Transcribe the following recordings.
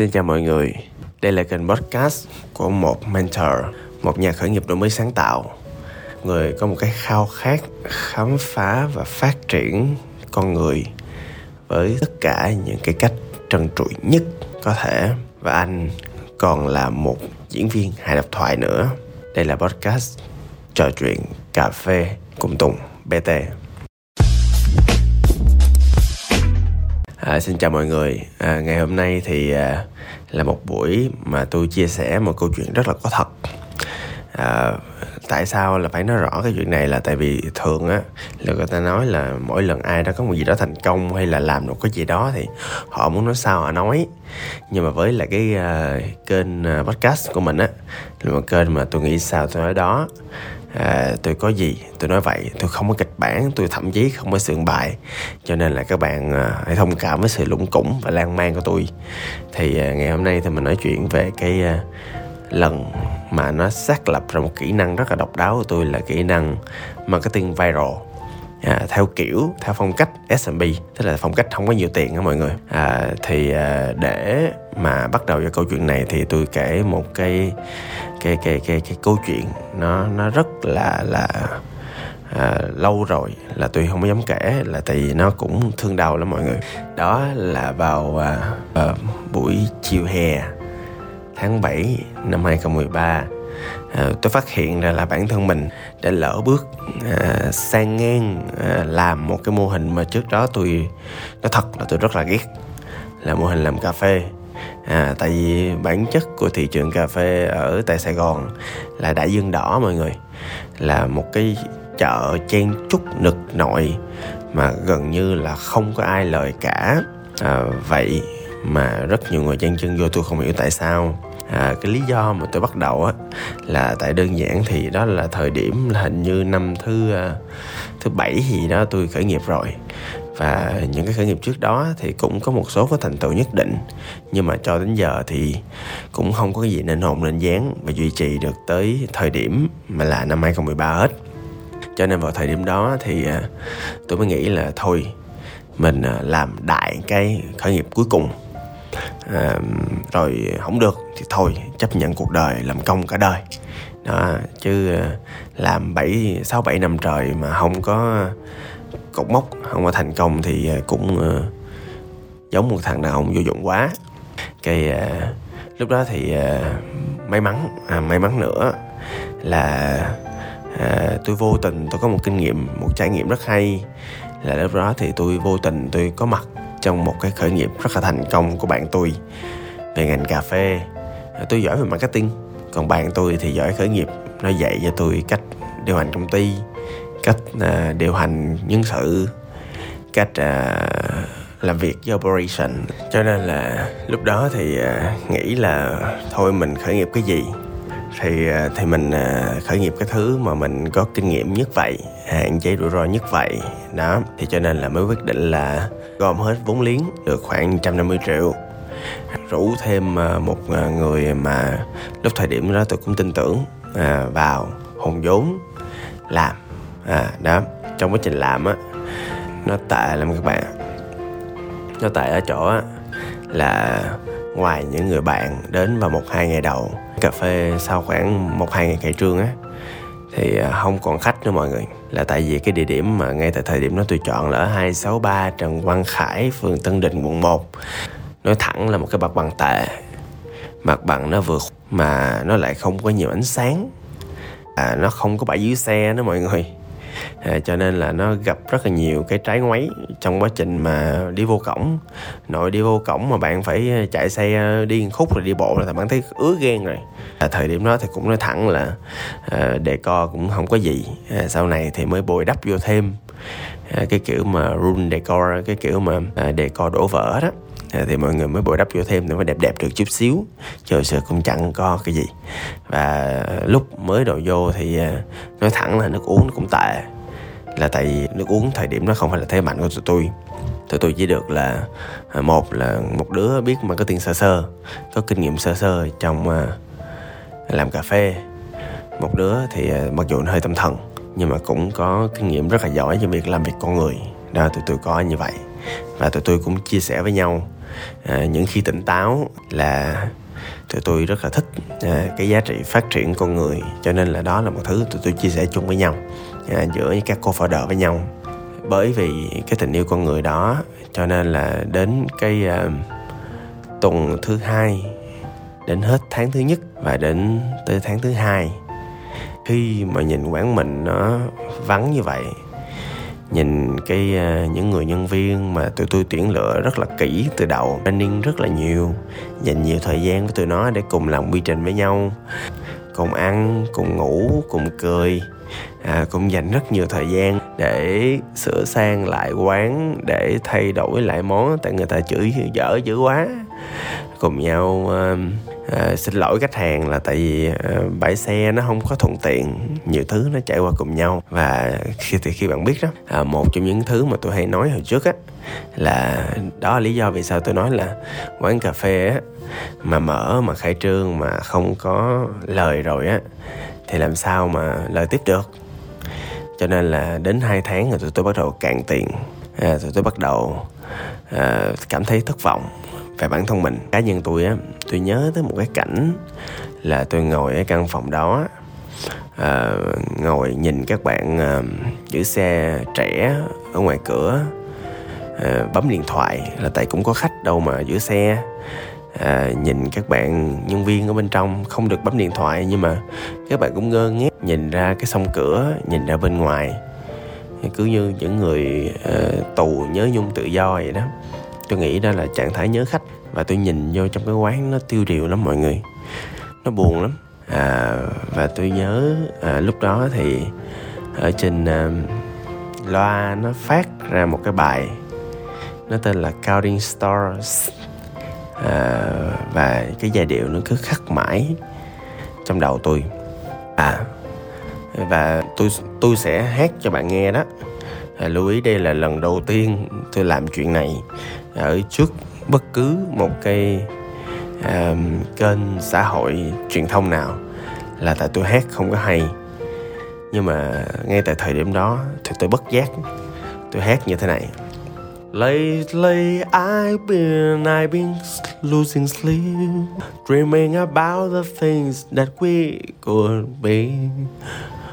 Xin chào mọi người, đây là kênh podcast của một mentor, một nhà khởi nghiệp đổi mới sáng tạo. Người có một cái khao khát khám phá và phát triển con người với tất cả những cái cách trần trụi nhất có thể. Và anh còn là một diễn viên hài độc thoại nữa. Đây là podcast trò chuyện cà phê cùng Tùng BT À, xin chào mọi người. À, ngày hôm nay thì à, là một buổi mà tôi chia sẻ một câu chuyện rất là có thật. À, tại sao là phải nói rõ cái chuyện này là tại vì thường á là người ta nói là mỗi lần ai đó có một gì đó thành công hay là làm được cái gì đó thì họ muốn nói sao họ nói nhưng mà với là cái uh, kênh uh, podcast của mình á là một kênh mà tôi nghĩ sao tôi nói đó à, tôi có gì tôi nói vậy tôi không có kịch bản tôi thậm chí không có sườn bài. Cho nên là các bạn à, hãy thông cảm với sự lũng củng và lan man của tôi. Thì à, ngày hôm nay thì mình nói chuyện về cái à, lần mà nó xác lập ra một kỹ năng rất là độc đáo của tôi là kỹ năng marketing viral à, theo kiểu theo phong cách S&P tức là phong cách không có nhiều tiền đó mọi người. À, thì à, để mà bắt đầu cho câu chuyện này thì tôi kể một cái cái cái cái cái câu chuyện nó nó rất là là à, lâu rồi là tôi không có dám kể là tại vì nó cũng thương đau lắm mọi người. Đó là vào à, à, buổi chiều hè tháng 7 năm 2013 à, tôi phát hiện ra là bản thân mình đã lỡ bước à, sang ngang à, làm một cái mô hình mà trước đó tôi nó thật là tôi rất là ghét là mô hình làm cà phê. À, tại vì bản chất của thị trường cà phê ở tại Sài Gòn là đại dương đỏ mọi người là một cái chợ chen chúc nực nội mà gần như là không có ai lời cả. À, vậy mà rất nhiều người chen chân vô tôi không hiểu tại sao à, cái lý do mà tôi bắt đầu á là tại đơn giản thì đó là thời điểm là hình như năm thứ à, thứ bảy gì đó tôi khởi nghiệp rồi. Và những cái khởi nghiệp trước đó thì cũng có một số có thành tựu nhất định. Nhưng mà cho đến giờ thì cũng không có cái gì nên hồn nên dáng và duy trì được tới thời điểm mà là năm 2013 hết. Cho nên vào thời điểm đó thì à, tôi mới nghĩ là thôi mình à, làm đại cái khởi nghiệp cuối cùng à, rồi không được thì thôi chấp nhận cuộc đời làm công cả đời. Đó chứ ờ, làm bảy sáu bảy năm trời mà không có cột mốc không có thành công thì ờ, cũng uh, giống một thằng đàn ông vô dụng quá. Cái uh, lúc đó thì uh, may mắn à, may mắn nữa là à, tôi vô tình tôi có một kinh nghiệm một trải nghiệm rất hay. Là lúc đó thì tôi vô tình tôi có mặt trong một cái khởi nghiệp rất là thành công của bạn tôi về ngành cà phê. Tôi giỏi về marketing còn bạn tôi thì giỏi khởi nghiệp nó dạy cho tôi cách điều hành công ty cách uh, điều hành nhân sự cách uh, làm việc với operation. Cho nên là lúc đó thì uh, nghĩ là thôi mình khởi nghiệp cái gì? Thì à, thì mình à, khởi nghiệp cái thứ mà mình có kinh nghiệm nhất vậy hạn chế rủi ro nhất vậy. Đó thì cho nên là mới quyết định là gom hết vốn liếng được khoảng 150 triệu. Rủ thêm à, một người mà lúc thời điểm đó tôi cũng tin tưởng à, vào hùng vốn làm. À, đó trong quá trình làm á nó tệ lắm các bạn. Nó tệ ở chỗ á là ngoài những người bạn đến vào một hai ngày đầu cà phê sau khoảng một hai ngày khai trương á thì à, không còn khách nữa mọi người. Là tại vì cái địa điểm mà ngay tại thời điểm đó tôi chọn là ở 263 Trần Quang Khải, phường Tân Định, quận 1 nói thẳng là một cái mặt bằng tệ mặt bằng nó vượt mà nó lại không có nhiều ánh sáng à, nó không có bãi dưới xe đó mọi người à, cho nên là nó gặp rất là nhiều cái trái ngoáy trong quá trình mà đi vô cổng. Nội đi vô cổng mà bạn phải à, chạy xe à, đi khúc rồi đi bộ là bạn thấy ứa ghen rồi. À, thời điểm đó thì cũng nói thẳng là à, đề co cũng không có gì. À, sau này thì mới bồi đắp vô thêm. À, cái kiểu mà run decor cái kiểu mà à, decor đổ vỡ đó. Ờ, thì mọi người mới bồi đắp vô thêm để mà đẹp đẹp được chút xíu. Chứ sợ cũng chẳng có cái gì. Và lúc mới đầu vô thì ờ, nói thẳng là nước uống nó cũng tệ. Là tại vì nước uống thời điểm nó không phải là thế mạnh của tụi tôi. Tụi tôi chỉ được là ờ, một là một đứa biết mà có tiền sơ sơ, có kinh nghiệm sơ sơ trong làm cà phê. Một đứa thì mặc dù nó hơi tâm thần, nhưng mà cũng có kinh nghiệm rất là giỏi trong việc làm việc con người. Đó, tụi tôi có như vậy. Và tụi tôi cũng chia sẻ với nhau à, những khi tỉnh táo là tụi tôi rất là thích à, cái giá trị phát triển con người. Cho nên là đó là một thứ tụi tôi chia sẻ chung với nhau à, giữa các cô founder với nhau. Bởi vì cái tình yêu con người đó cho nên là đến cái à, tuần thứ hai đến hết tháng thứ nhất và đến tới tháng thứ hai khi mà nhìn quán mình nó vắng như vậy nhìn cái uh, những người nhân viên mà tụi tôi tuyển lựa rất là kỹ từ đầu training rất là nhiều dành nhiều thời gian với tụi nó để cùng làm quy trình với nhau cùng ăn cùng ngủ cùng cười à, cũng dành rất nhiều thời gian để sửa sang lại quán để thay đổi lại món tại người ta chửi dở dữ quá. Cùng nhau uh, uh, xin lỗi khách hàng là tại vì uh, bãi xe nó không có thuận tiện. Nhiều thứ nó chạy qua cùng nhau. Và khi thì khi bạn biết đó uh, một trong những thứ mà tôi hay nói hồi trước á là đó là lý do vì sao tôi nói là quán cà phê á mà mở mà khai trương mà không có lời rồi á thì làm sao mà lời tiếp được? Cho nên là đến 2 tháng rồi tụi tôi bắt đầu cạn tiền. À, tụi tôi bắt đầu à, cảm thấy thất vọng về bản thân mình. Cá nhân tôi á tôi nhớ tới một cái cảnh là tôi ngồi ở căn phòng đó à, ngồi nhìn các bạn à, giữ xe trẻ ở ngoài cửa à, bấm điện thoại là tại cũng có khách đâu mà giữ xe. À, nhìn các bạn nhân viên ở bên trong không được bấm điện thoại nhưng mà các bạn cũng ngơ ngác nhìn ra cái sông cửa nhìn ra bên ngoài. Cứ như những người uh, tù nhớ nhung tự do vậy đó tôi nghĩ đó là trạng thái nhớ khách và tôi nhìn vô trong cái quán nó tiêu điều lắm mọi người. Nó buồn lắm. À, và tôi nhớ à, lúc đó thì ở trên à, loa nó phát ra một cái bài nó tên là Counting Stars. À, và cái giai điệu nó cứ khắc mãi trong đầu tôi. À và tôi tôi sẽ hát cho bạn nghe đó. À, lưu ý đây là lần đầu tiên tôi làm chuyện này ở trước bất cứ một cái uh, kênh xã hội truyền thông nào là tại tôi hát không có hay nhưng mà ngay tại thời điểm đó thì tôi bất giác tôi hát như thế này Lately I've been, I've been losing sleep, dreaming about the things that we could be.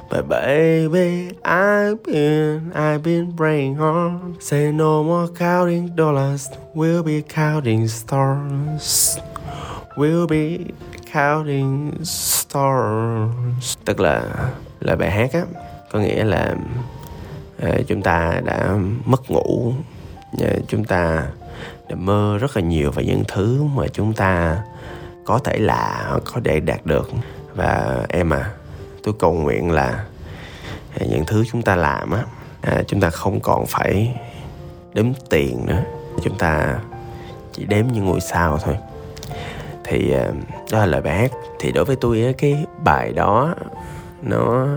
But baby, I've been, I've been praying hard. Say no more counting dollars, we'll be counting stars. We'll be counting stars. Tức là là bài hát á, có nghĩa là uh, chúng ta đã mất ngủ uh, chúng ta đã mơ rất là nhiều về những thứ mà chúng ta có thể là có thể đạt được và em à tôi cầu nguyện là à, những thứ chúng ta làm á à, chúng ta không còn phải đếm tiền nữa. Chúng ta chỉ đếm những ngôi sao thôi. Thì à, đó là lời bài hát. Thì đối với tôi á cái bài đó nó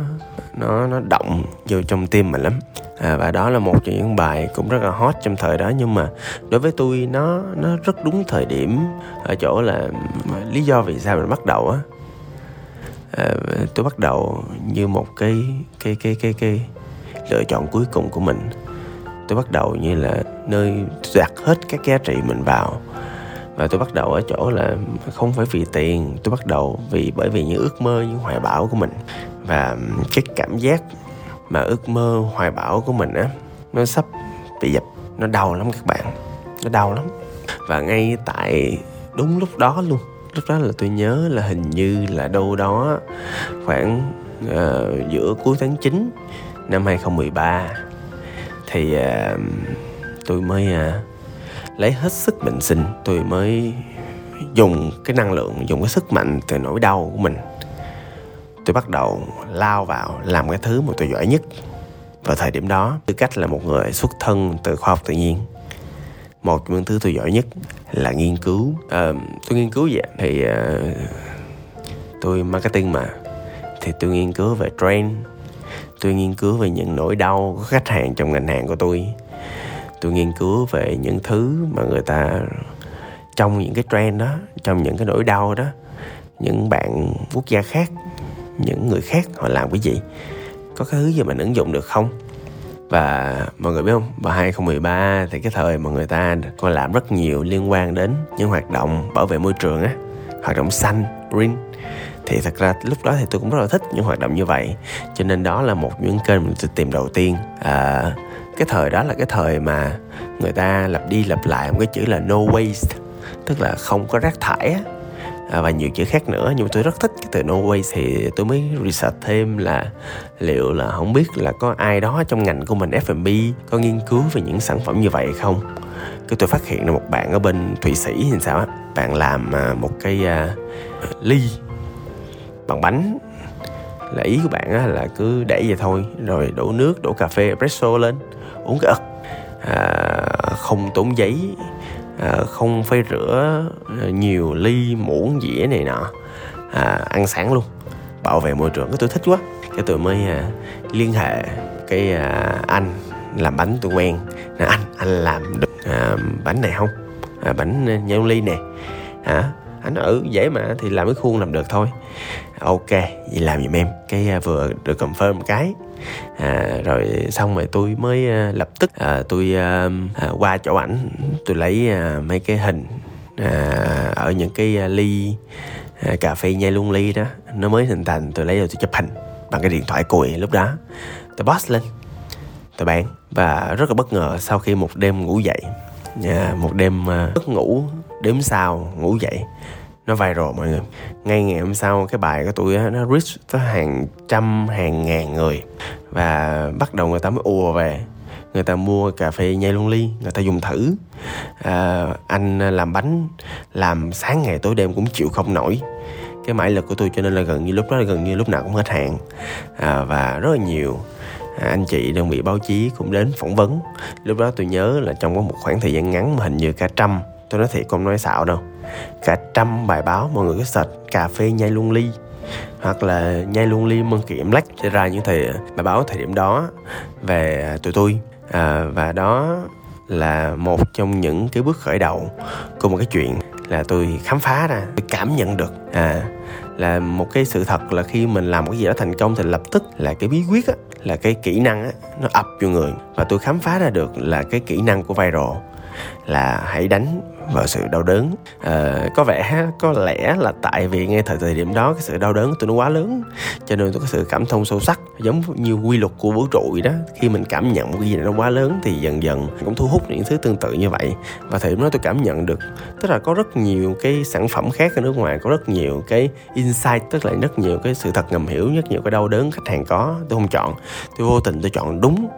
nó nó động vô trong tim mình lắm. À, và đó là một trong những bài cũng rất là hot trong thời đó. Nhưng mà đối với tôi nó nó rất đúng thời điểm ở chỗ là lý do vì sao mình bắt đầu á. Ờ, tôi bắt đầu như một cái cái cái cái cái lựa chọn cuối cùng của mình. Tôi bắt đầu như là nơi đặt hết các giá trị mình vào. Và tôi bắt đầu ở chỗ là không phải vì tiền, tôi bắt đầu vì, bởi vì những ước mơ, những hoài bão của mình. Và cái cảm giác mà ước mơ, hoài bão của mình á, nó sắp bị dập, nó đau lắm các bạn. Nó đau lắm. Và ngay tại đúng lúc đó luôn lúc đó là tôi nhớ là hình như là đâu đó khoảng uh, giữa cuối tháng 9 năm 2013 thì uh, tôi mới uh, lấy hết sức bình sinh tôi mới dùng cái năng lượng dùng cái sức mạnh từ nỗi đau của mình. Tôi bắt đầu lao vào làm cái thứ mà tôi giỏi nhất vào thời điểm đó. Tư cách là một người xuất thân từ khoa học tự nhiên một trong những thứ tôi giỏi nhất là nghiên cứu. À, tôi nghiên cứu vậy thì à, tôi marketing mà. Thì tôi nghiên cứu về trend. Tôi nghiên cứu về những nỗi đau của khách hàng trong ngành hàng của tôi. Tôi nghiên cứu về những thứ mà người ta trong những cái trend đó trong những cái nỗi đau đó những bạn quốc gia khác những người khác họ làm cái gì? Có cái thứ gì mình ứng dụng được không? Và mọi người biết không? Vào 2013 thì cái thời mà người ta còn làm rất nhiều liên quan đến những hoạt động bảo vệ môi trường á hoạt động xanh green. Thì thật ra lúc đó thì tôi cũng rất là thích những hoạt động như vậy. Cho nên đó là một những kênh mình tìm đầu tiên. À, cái thời đó là cái thời mà người ta lặp đi lặp lại một cái chữ là no waste tức là không có rác thải á à, và nhiều chữ khác nữa nhưng mà tôi rất thích cái từ Norway thì tôi mới research thêm là liệu là không biết là có ai đó trong ngành của mình F&B có nghiên cứu về những sản phẩm như vậy không? Cái tôi phát hiện là một bạn ở bên thụy sĩ thì sao á? Bạn làm à, một cái uh, ly bằng bánh. Là ý của bạn á, là cứ để vậy thôi rồi đổ nước đổ cà phê espresso lên uống cái ực à, không tốn giấy à, không phải rửa ờ, nhiều ly muỗng dĩa này nọ. À, ăn sáng luôn. Bảo vệ môi trường. Cái tôi thích quá. Cái tôi mới à, liên hệ cái à, anh làm bánh tôi quen. Nè anh anh làm được à, bánh này không? À, bánh à, nhau ly nè. Hả? Anh ở dễ mà thì làm cái khuôn làm được thôi. Ok vậy làm giùm em. Cái à, vừa được confirm một cái à, rồi xong rồi tôi mới à, lập tức à, tôi à, à, qua chỗ ảnh. Tôi lấy à, mấy cái hình à, ở những cái à, ly à, cà phê nhai luôn ly đó. Nó mới hình thành tôi lấy rồi tôi chụp hình bằng cái điện thoại cùi lúc đó. Tôi post lên tôi bán và rất là bất ngờ sau khi một đêm ngủ dậy. À, một đêm à, giấc ngủ đếm sao ngủ dậy nó viral mọi người. Ngay ngày hôm sau cái bài của tôi á, nó reach tới hàng trăm hàng ngàn người. Và bắt đầu người ta mới ùa về. Người ta mua cà phê nhai luôn ly người ta dùng thử. À, anh làm bánh làm sáng ngày tối đêm cũng chịu không nổi. Cái mãi lực của tôi cho nên là gần như lúc đó là gần như lúc nào cũng hết hạn. À, và rất là nhiều à, anh chị đơn vị báo chí cũng đến phỏng vấn. Lúc đó tôi nhớ là trong có một khoảng thời gian ngắn mà hình như cả trăm tôi nói thiệt không nói xạo đâu. Cả trăm bài báo mọi người cứ search cà phê nhai luôn ly hoặc là nhai luôn ly mân kiểm lách sẽ ra những thời bài báo thời điểm đó về tụi tôi. À, và đó là một trong những cái bước khởi đầu của một cái chuyện là tôi khám phá ra tôi cảm nhận được à là một cái sự thật là khi mình làm cái gì đó thành công thì lập tức là cái bí quyết á là cái kỹ năng á nó ập vô người. Và tôi khám phá ra được là cái kỹ năng của viral là hãy đánh và sự đau đớn. À, có vẻ có lẽ là tại vì ngay thời thời điểm đó cái sự đau đớn của tôi nó quá lớn cho nên tôi có sự cảm thông sâu sắc giống như quy luật của vũ trụ vậy đó. Khi mình cảm nhận một cái gì nó quá lớn thì dần dần cũng thu hút những thứ tương tự như vậy. Và thời điểm đó tôi cảm nhận được tức là có rất nhiều cái sản phẩm khác ở nước ngoài có rất nhiều cái insight tức là rất nhiều cái sự thật ngầm hiểu rất nhiều cái đau đớn khách hàng có tôi không chọn. Tôi vô tình tôi chọn đúng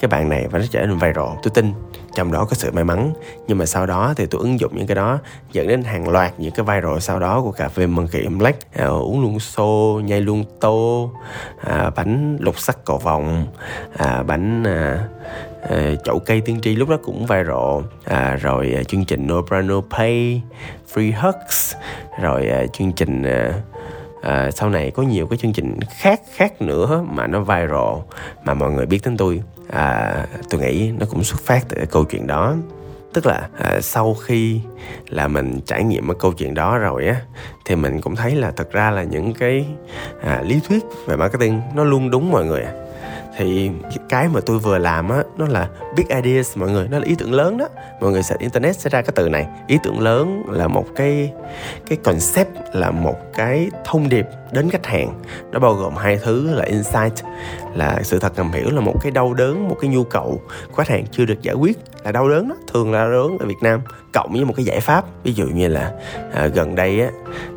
cái bạn này và nó trở nên viral tôi tin. Trong đó có sự may mắn. Nhưng mà sau đó thì tôi ứng dụng những cái đó dẫn đến hàng loạt những cái viral sau đó của cà phê Monkey Black à, ờ, uống luôn xô nhai luôn tô à, bánh lục sắc cầu vòng à, bánh à, à, chậu cây tiên tri lúc đó cũng viral. À, rồi à, chương trình No Brand No Pay Free Hugs rồi à, chương trình à, à, sau này có nhiều cái chương trình khác khác nữa mà nó viral mà mọi người biết đến tôi. À, tôi nghĩ nó cũng xuất phát từ câu chuyện đó. Tức là à, sau khi là mình trải nghiệm cái câu chuyện đó rồi á thì mình cũng thấy là thật ra là những cái à, lý thuyết về marketing nó luôn đúng mọi người thì cái mà tôi vừa làm á nó là big ideas mọi người nó là ý tưởng lớn đó. Mọi người search internet sẽ ra cái từ này. Ý tưởng lớn là một cái cái concept là một cái thông điệp đến khách hàng. Nó bao gồm hai thứ là insight là sự thật ngầm hiểu là một cái đau đớn một cái nhu cầu của khách hàng chưa được giải quyết. Là đau đớn đó thường là đau đớn ở Việt Nam cộng với một cái giải pháp. Ví dụ như là à, gần đây á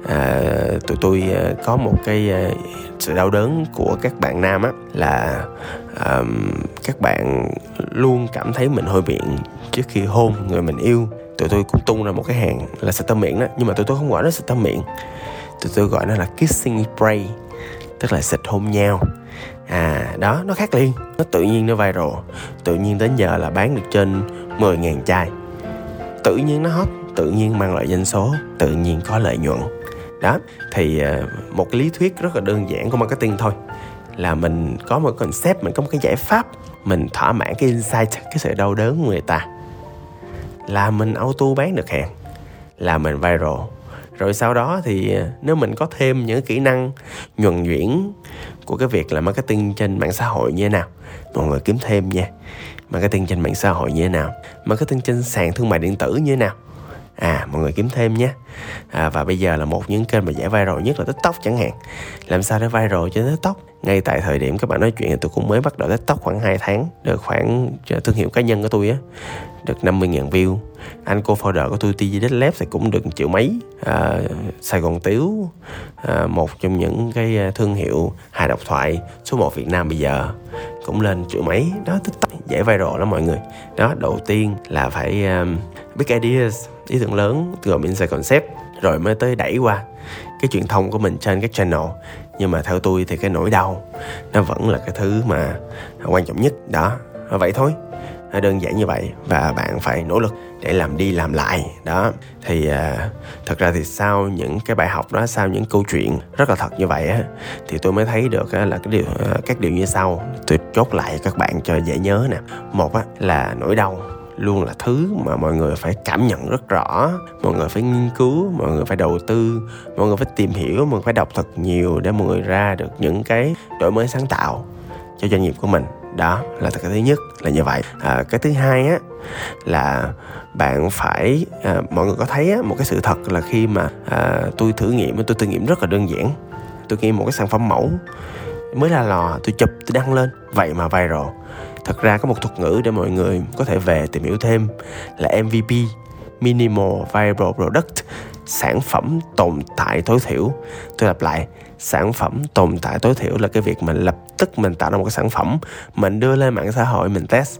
à, tụi tôi à, có một cái à, sự đau đớn của các bạn nam á là um, các bạn luôn cảm thấy mình hơi miệng trước khi hôn người mình yêu tụi tôi cũng tung ra một cái hàng là xịt tăm miệng đó. Nhưng mà tụi tôi không gọi nó xịt tăm miệng. Tụi tôi gọi nó là kissing spray, tức là xịt hôn nhau. À đó, nó khác liền. Nó tự nhiên nó viral. Tự nhiên đến giờ là bán được trên 10.000 chai. Tự nhiên nó hot, tự nhiên mang lại doanh số, tự nhiên có lợi nhuận. Đó, thì à, một cái lý thuyết rất là đơn giản của marketing thôi. Là mình có một concept, mình có một cái giải pháp, mình thỏa mãn cái insight, cái sự đau đớn của người ta là mình auto bán được hàng là mình viral. Rồi sau đó thì à, nếu mình có thêm những kỹ năng nhuần nhuyễn của cái việc là marketing trên mạng xã hội như thế nào mọi người kiếm thêm nha. Marketing trên mạng xã hội như thế nào marketing trên sàn thương mại điện tử như thế nào. À mọi người kiếm thêm nhé. À, và bây giờ là một những kênh mà giải viral nhất là tiktok chẳng hạn. Làm sao để viral trên tiktok? Ngay tại thời điểm các bạn nói chuyện thì tôi cũng mới bắt đầu tiktok khoảng 2 tháng được khoảng thương hiệu cá nhân của tôi á được 50.000 view. Anh cô founder của tôi TG Lab thì cũng được triệu mấy. À, Sài Gòn Tiếu à, một trong những cái à, thương hiệu hài độc thoại số 1 Việt Nam bây giờ cũng lên triệu mấy. Đó tiktok dễ viral lắm mọi người. Đó đầu tiên là phải um, big ideas ý tưởng lớn gồm insight concept rồi mới tới đẩy qua cái truyền thông của mình trên các channel. Nhưng mà theo tôi thì cái nỗi đau nó vẫn là cái thứ mà quan trọng nhất. Đó vậy thôi. Đơn giản như vậy và bạn phải nỗ lực để làm đi làm lại. Đó thì à, thật ra thì sau những cái bài học đó sau những câu chuyện rất là thật như vậy á thì tôi mới thấy được á, là cái điều à, các điều như sau. Tôi chốt lại các bạn cho dễ nhớ nè. Một á, là nỗi đau luôn là thứ mà mọi người phải cảm nhận rất rõ. Mọi người phải nghiên cứu mọi người phải đầu tư mọi người phải tìm hiểu mọi người phải đọc thật nhiều để mọi người ra được những cái đổi mới sáng tạo cho doanh nghiệp của mình. Đó là cái thứ nhất là như vậy. À, cái thứ hai á là bạn phải à, mọi người có thấy á, một cái sự thật là khi mà à, tôi thử nghiệm tôi thử nghiệm rất là đơn giản. Tôi nghiệm một cái sản phẩm mẫu mới ra lò tôi chụp tôi đăng lên vậy mà viral thật ra có một thuật ngữ để mọi người có thể về tìm hiểu thêm là MVP Minimal Viable Product sản phẩm tồn tại tối thiểu. Tôi lặp lại sản phẩm tồn tại tối thiểu là cái việc mình lập tức mình tạo ra một cái sản phẩm mình đưa lên mạng xã hội mình test.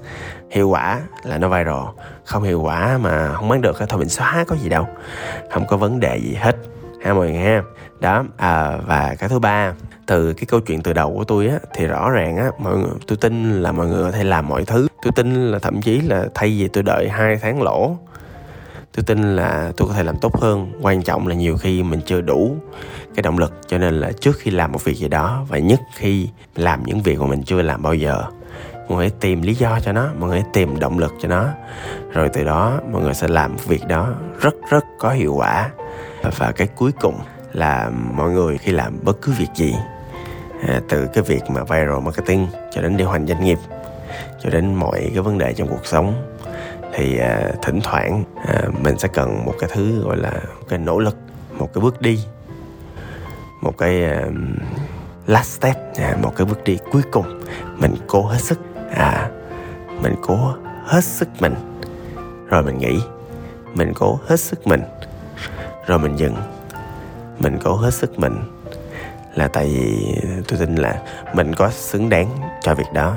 Hiệu quả là nó viral. Không hiệu quả mà không bán được thôi mình xóa có gì đâu. Không có vấn đề gì hết. Ha mọi người ha. Đó à, và cái thứ ba từ cái câu chuyện từ đầu của tôi á, thì rõ ràng á, mọi người tôi tin là mọi người có thể làm mọi thứ. Tôi tin là thậm chí là thay vì tôi đợi hai tháng lỗ, tôi tin là tôi có thể làm tốt hơn. Quan trọng là nhiều khi mình chưa đủ cái động lực, cho nên là trước khi làm một việc gì đó, và nhất khi làm những việc mà mình chưa làm bao giờ, mọi người tìm lý do cho nó, mọi người tìm động lực cho nó. Rồi từ đó, mọi người sẽ làm việc đó rất rất có hiệu quả. Và cái cuối cùng là mọi người khi làm bất cứ việc gì à, từ cái việc mà viral marketing cho đến điều hành doanh nghiệp cho đến mọi cái vấn đề trong cuộc sống thì à, thỉnh thoảng à, mình sẽ cần một cái thứ gọi là một cái nỗ lực một cái bước đi một cái à, last step à, một cái bước đi cuối cùng. Mình cố hết sức à mình cố hết sức mình rồi mình nghĩ. Mình cố hết sức mình rồi mình dừng. Mình cố hết sức mình là tại vì tôi tin là mình có xứng đáng cho việc đó.